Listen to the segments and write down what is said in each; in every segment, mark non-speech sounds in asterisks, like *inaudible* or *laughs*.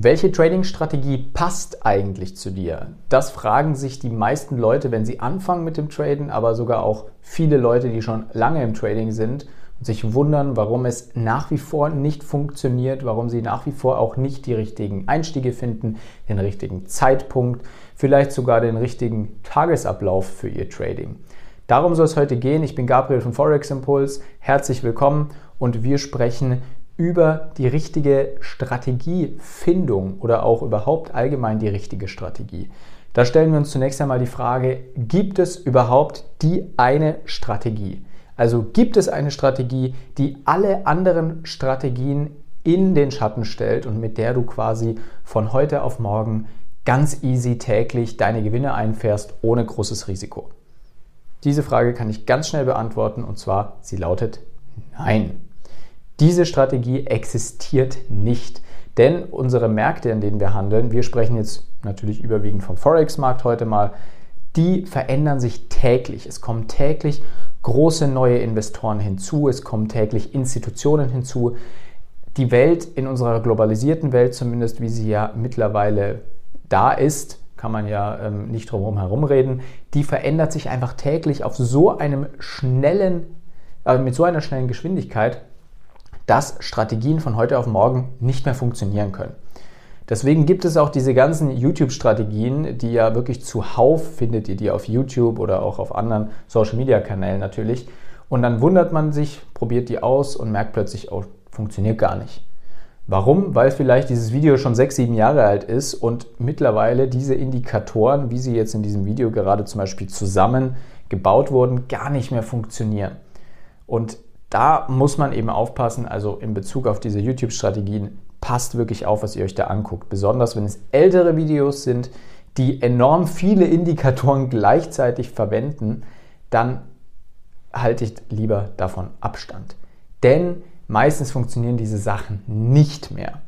Welche Trading-Strategie passt eigentlich zu dir? Das fragen sich die meisten Leute, wenn sie anfangen mit dem Traden, aber sogar auch viele Leute, die schon lange im Trading sind und sich wundern, warum es nach wie vor nicht funktioniert, warum sie nach wie vor auch nicht die richtigen Einstiege finden, den richtigen Zeitpunkt, vielleicht sogar den richtigen Tagesablauf für ihr Trading. Darum soll es heute gehen. Ich bin Gabriel von Forex Impulse. Herzlich willkommen und wir sprechen über die richtige Strategiefindung oder auch überhaupt allgemein die richtige Strategie. Da stellen wir uns zunächst einmal die Frage, gibt es überhaupt die eine Strategie? Also gibt es eine Strategie, die alle anderen Strategien in den Schatten stellt und mit der du quasi von heute auf morgen ganz easy täglich deine Gewinne einfährst ohne großes Risiko? Diese Frage kann ich ganz schnell beantworten und zwar, sie lautet Nein. Diese Strategie existiert nicht. Denn unsere Märkte, in denen wir handeln, wir sprechen jetzt natürlich überwiegend vom Forex-Markt heute mal, die verändern sich täglich. Es kommen täglich große neue Investoren hinzu, es kommen täglich Institutionen hinzu. Die Welt in unserer globalisierten Welt, zumindest wie sie ja mittlerweile da ist, kann man ja ähm, nicht drum herum reden, die verändert sich einfach täglich auf so einem schnellen, äh, mit so einer schnellen Geschwindigkeit, dass Strategien von heute auf morgen nicht mehr funktionieren können. Deswegen gibt es auch diese ganzen YouTube-Strategien, die ja wirklich zuhauf findet ihr die auf YouTube oder auch auf anderen Social-Media-Kanälen natürlich. Und dann wundert man sich, probiert die aus und merkt plötzlich, oh, funktioniert gar nicht. Warum? Weil vielleicht dieses Video schon sechs, sieben Jahre alt ist und mittlerweile diese Indikatoren, wie sie jetzt in diesem Video gerade zum Beispiel zusammen gebaut wurden, gar nicht mehr funktionieren. Und da muss man eben aufpassen, also in Bezug auf diese YouTube-Strategien, passt wirklich auf, was ihr euch da anguckt. Besonders wenn es ältere Videos sind, die enorm viele Indikatoren gleichzeitig verwenden, dann halte ich lieber davon Abstand. Denn meistens funktionieren diese Sachen nicht mehr.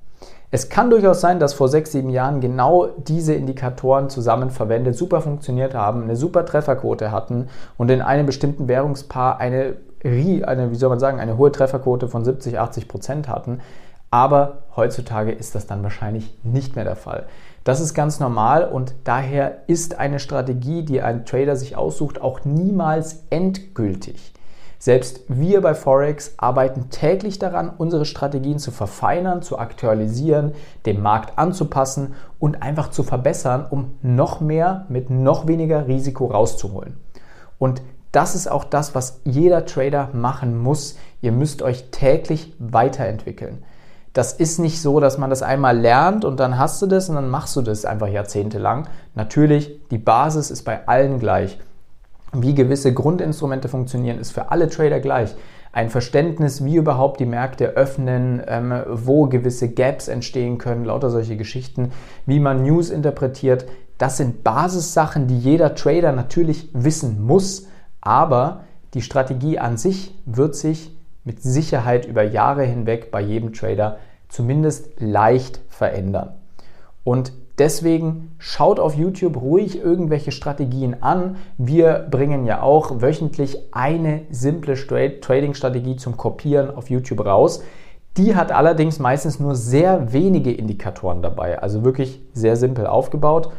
Es kann durchaus sein, dass vor sechs, sieben Jahren genau diese Indikatoren zusammen verwendet super funktioniert haben, eine super Trefferquote hatten und in einem bestimmten Währungspaar eine eine, wie soll man sagen, eine hohe Trefferquote von 70, 80 Prozent hatten. Aber heutzutage ist das dann wahrscheinlich nicht mehr der Fall. Das ist ganz normal und daher ist eine Strategie, die ein Trader sich aussucht, auch niemals endgültig. Selbst wir bei Forex arbeiten täglich daran, unsere Strategien zu verfeinern, zu aktualisieren, dem Markt anzupassen und einfach zu verbessern, um noch mehr mit noch weniger Risiko rauszuholen. Und das ist auch das, was jeder Trader machen muss. Ihr müsst euch täglich weiterentwickeln. Das ist nicht so, dass man das einmal lernt und dann hast du das und dann machst du das einfach jahrzehntelang. Natürlich, die Basis ist bei allen gleich. Wie gewisse Grundinstrumente funktionieren, ist für alle Trader gleich. Ein Verständnis, wie überhaupt die Märkte öffnen, ähm, wo gewisse Gaps entstehen können, lauter solche Geschichten, wie man News interpretiert, das sind Basissachen, die jeder Trader natürlich wissen muss aber die Strategie an sich wird sich mit Sicherheit über Jahre hinweg bei jedem Trader zumindest leicht verändern. Und deswegen schaut auf YouTube ruhig irgendwelche Strategien an. Wir bringen ja auch wöchentlich eine simple Trading-Strategie zum Kopieren auf YouTube raus. Die hat allerdings meistens nur sehr wenige Indikatoren dabei, also wirklich sehr simpel aufgebaut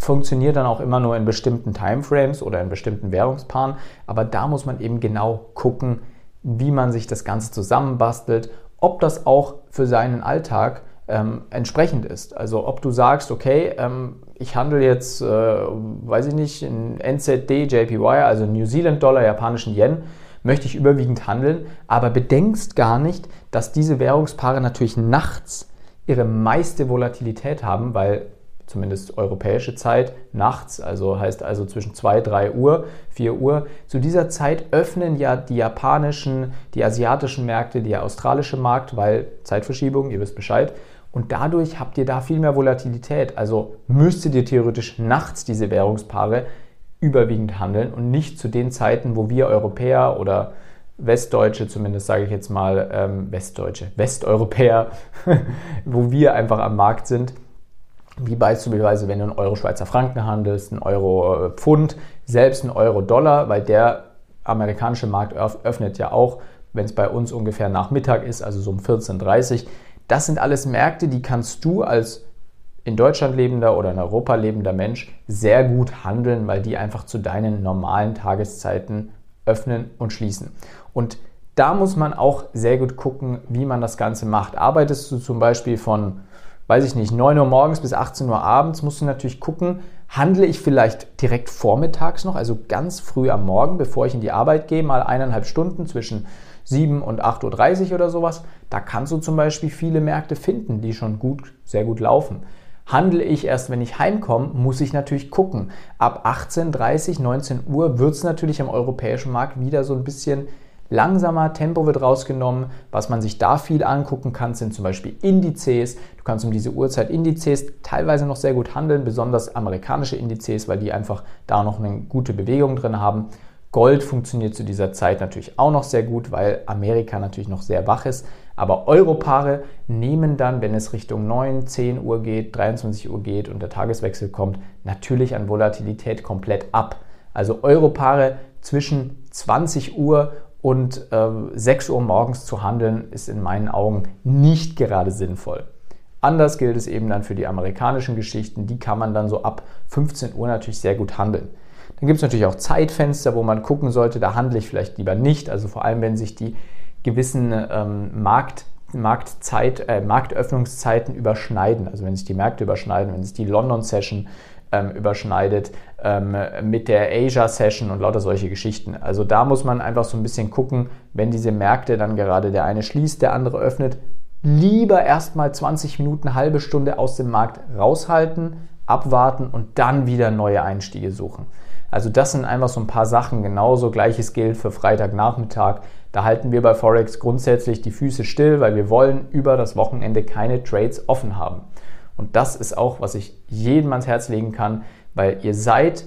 funktioniert dann auch immer nur in bestimmten Timeframes oder in bestimmten Währungspaaren. Aber da muss man eben genau gucken, wie man sich das Ganze zusammenbastelt, ob das auch für seinen Alltag ähm, entsprechend ist. Also ob du sagst, okay, ähm, ich handle jetzt, äh, weiß ich nicht, in NZD, JPY, also New Zealand Dollar, japanischen Yen, möchte ich überwiegend handeln, aber bedenkst gar nicht, dass diese Währungspaare natürlich nachts ihre meiste Volatilität haben, weil zumindest europäische Zeit, nachts, also heißt also zwischen 2, 3 Uhr, 4 Uhr. Zu dieser Zeit öffnen ja die japanischen, die asiatischen Märkte, der australische Markt, weil Zeitverschiebung, ihr wisst Bescheid. Und dadurch habt ihr da viel mehr Volatilität. Also müsstet ihr theoretisch nachts diese Währungspaare überwiegend handeln und nicht zu den Zeiten, wo wir Europäer oder Westdeutsche, zumindest sage ich jetzt mal ähm, Westdeutsche, Westeuropäer, *laughs* wo wir einfach am Markt sind, wie beispielsweise, wenn du einen Euro Schweizer Franken handelst, einen Euro äh, Pfund, selbst einen Euro Dollar, weil der amerikanische Markt öffnet ja auch, wenn es bei uns ungefähr nach Mittag ist, also so um 14.30 Uhr, das sind alles Märkte, die kannst du als in Deutschland lebender oder in Europa lebender Mensch sehr gut handeln, weil die einfach zu deinen normalen Tageszeiten öffnen und schließen. Und da muss man auch sehr gut gucken, wie man das Ganze macht. Arbeitest du zum Beispiel von, weiß ich nicht, 9 Uhr morgens bis 18 Uhr abends, musst du natürlich gucken, handle ich vielleicht direkt vormittags noch, also ganz früh am Morgen, bevor ich in die Arbeit gehe, mal eineinhalb Stunden zwischen 7 und 8.30 Uhr oder sowas. Da kannst du zum Beispiel viele Märkte finden, die schon gut, sehr gut laufen. Handle ich erst, wenn ich heimkomme, muss ich natürlich gucken. Ab 18.30, 19 Uhr wird es natürlich am europäischen Markt wieder so ein bisschen langsamer, Tempo wird rausgenommen. Was man sich da viel angucken kann, sind zum Beispiel Indizes. Du kannst um diese Uhrzeit Indizes teilweise noch sehr gut handeln, besonders amerikanische Indizes, weil die einfach da noch eine gute Bewegung drin haben. Gold funktioniert zu dieser Zeit natürlich auch noch sehr gut, weil Amerika natürlich noch sehr wach ist. Aber Europaare nehmen dann, wenn es Richtung 9, 10 Uhr geht, 23 Uhr geht und der Tageswechsel kommt, natürlich an Volatilität komplett ab. Also Europaare zwischen 20 Uhr und äh, 6 Uhr morgens zu handeln, ist in meinen Augen nicht gerade sinnvoll. Anders gilt es eben dann für die amerikanischen Geschichten, die kann man dann so ab 15 Uhr natürlich sehr gut handeln. Dann gibt es natürlich auch Zeitfenster, wo man gucken sollte, da handle ich vielleicht lieber nicht. Also vor allem, wenn sich die gewissen ähm, Markt, Marktzeit, äh, Marktöffnungszeiten überschneiden. Also wenn sich die Märkte überschneiden, wenn sich die London Session ähm, überschneidet ähm, mit der Asia Session und lauter solche Geschichten. Also da muss man einfach so ein bisschen gucken, wenn diese Märkte dann gerade der eine schließt, der andere öffnet, lieber erstmal 20 Minuten, halbe Stunde aus dem Markt raushalten, abwarten und dann wieder neue Einstiege suchen. Also das sind einfach so ein paar Sachen. Genauso gleiches gilt für Freitagnachmittag. Da halten wir bei Forex grundsätzlich die Füße still, weil wir wollen über das Wochenende keine Trades offen haben. Und das ist auch, was ich jedem ans Herz legen kann, weil ihr seid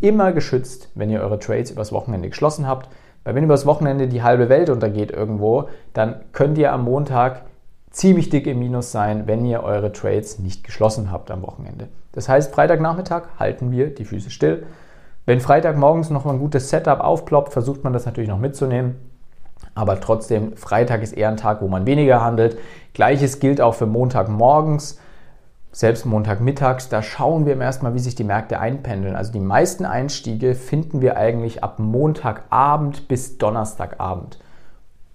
immer geschützt, wenn ihr eure Trades übers Wochenende geschlossen habt. Weil wenn übers Wochenende die halbe Welt untergeht irgendwo, dann könnt ihr am Montag ziemlich dick im Minus sein, wenn ihr eure Trades nicht geschlossen habt am Wochenende. Das heißt, Freitagnachmittag halten wir die Füße still wenn Freitagmorgens noch ein gutes Setup aufploppt, versucht man das natürlich noch mitzunehmen. Aber trotzdem, Freitag ist eher ein Tag, wo man weniger handelt. Gleiches gilt auch für Montagmorgens, selbst Montagmittags. Da schauen wir erstmal, wie sich die Märkte einpendeln. Also die meisten Einstiege finden wir eigentlich ab Montagabend bis Donnerstagabend.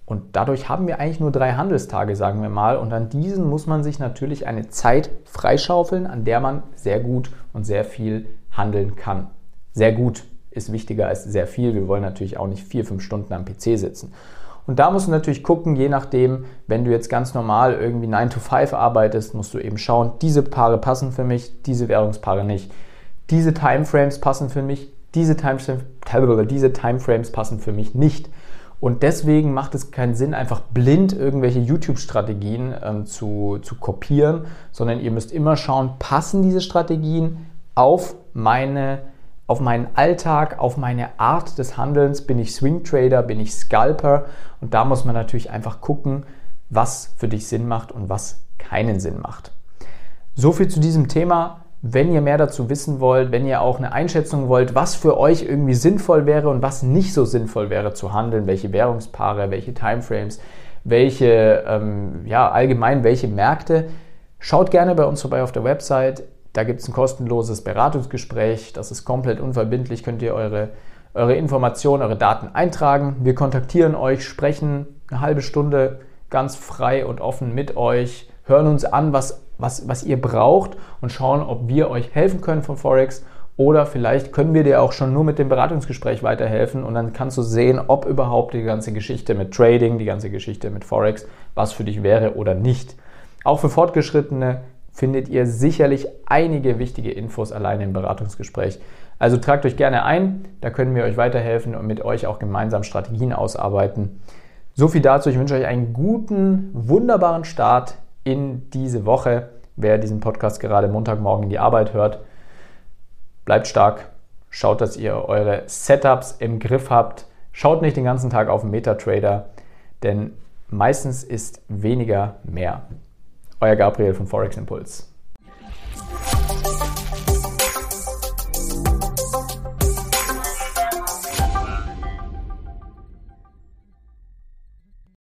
Und dadurch haben wir eigentlich nur drei Handelstage, sagen wir mal. Und an diesen muss man sich natürlich eine Zeit freischaufeln, an der man sehr gut und sehr viel handeln kann sehr gut ist wichtiger als sehr viel. Wir wollen natürlich auch nicht vier, fünf Stunden am PC sitzen. Und da musst du natürlich gucken, je nachdem, wenn du jetzt ganz normal irgendwie 9 to 5 arbeitest, musst du eben schauen, diese Paare passen für mich, diese Währungspaare nicht. Diese Timeframes passen für mich, diese, Timeframes, diese Timeframes passen für mich nicht. Und deswegen macht es keinen Sinn, einfach blind irgendwelche YouTube-Strategien ähm, zu, zu kopieren, sondern ihr müsst immer schauen, passen diese Strategien auf meine auf meinen Alltag, auf meine Art des Handelns. Bin ich Swing Trader, bin ich Scalper? Und da muss man natürlich einfach gucken, was für dich Sinn macht und was keinen Sinn macht. So viel zu diesem Thema. Wenn ihr mehr dazu wissen wollt, wenn ihr auch eine Einschätzung wollt, was für euch irgendwie sinnvoll wäre und was nicht so sinnvoll wäre zu handeln, welche Währungspaare, welche Timeframes, welche, ähm, ja, allgemein welche Märkte, schaut gerne bei uns vorbei auf der Website. Da gibt es ein kostenloses Beratungsgespräch, das ist komplett unverbindlich, könnt ihr eure, eure Informationen, eure Daten eintragen. Wir kontaktieren euch, sprechen eine halbe Stunde ganz frei und offen mit euch, hören uns an, was, was, was ihr braucht und schauen, ob wir euch helfen können von Forex oder vielleicht können wir dir auch schon nur mit dem Beratungsgespräch weiterhelfen und dann kannst du sehen, ob überhaupt die ganze Geschichte mit Trading, die ganze Geschichte mit Forex, was für dich wäre oder nicht. Auch für Fortgeschrittene findet ihr sicherlich einige wichtige Infos alleine im Beratungsgespräch. Also tragt euch gerne ein, da können wir euch weiterhelfen und mit euch auch gemeinsam Strategien ausarbeiten. So viel dazu. Ich wünsche euch einen guten, wunderbaren Start in diese Woche. Wer diesen Podcast gerade Montagmorgen in die Arbeit hört, bleibt stark. Schaut, dass ihr eure Setups im Griff habt. Schaut nicht den ganzen Tag auf den Metatrader, denn meistens ist weniger mehr. Euer Gabriel von Forex Impulse.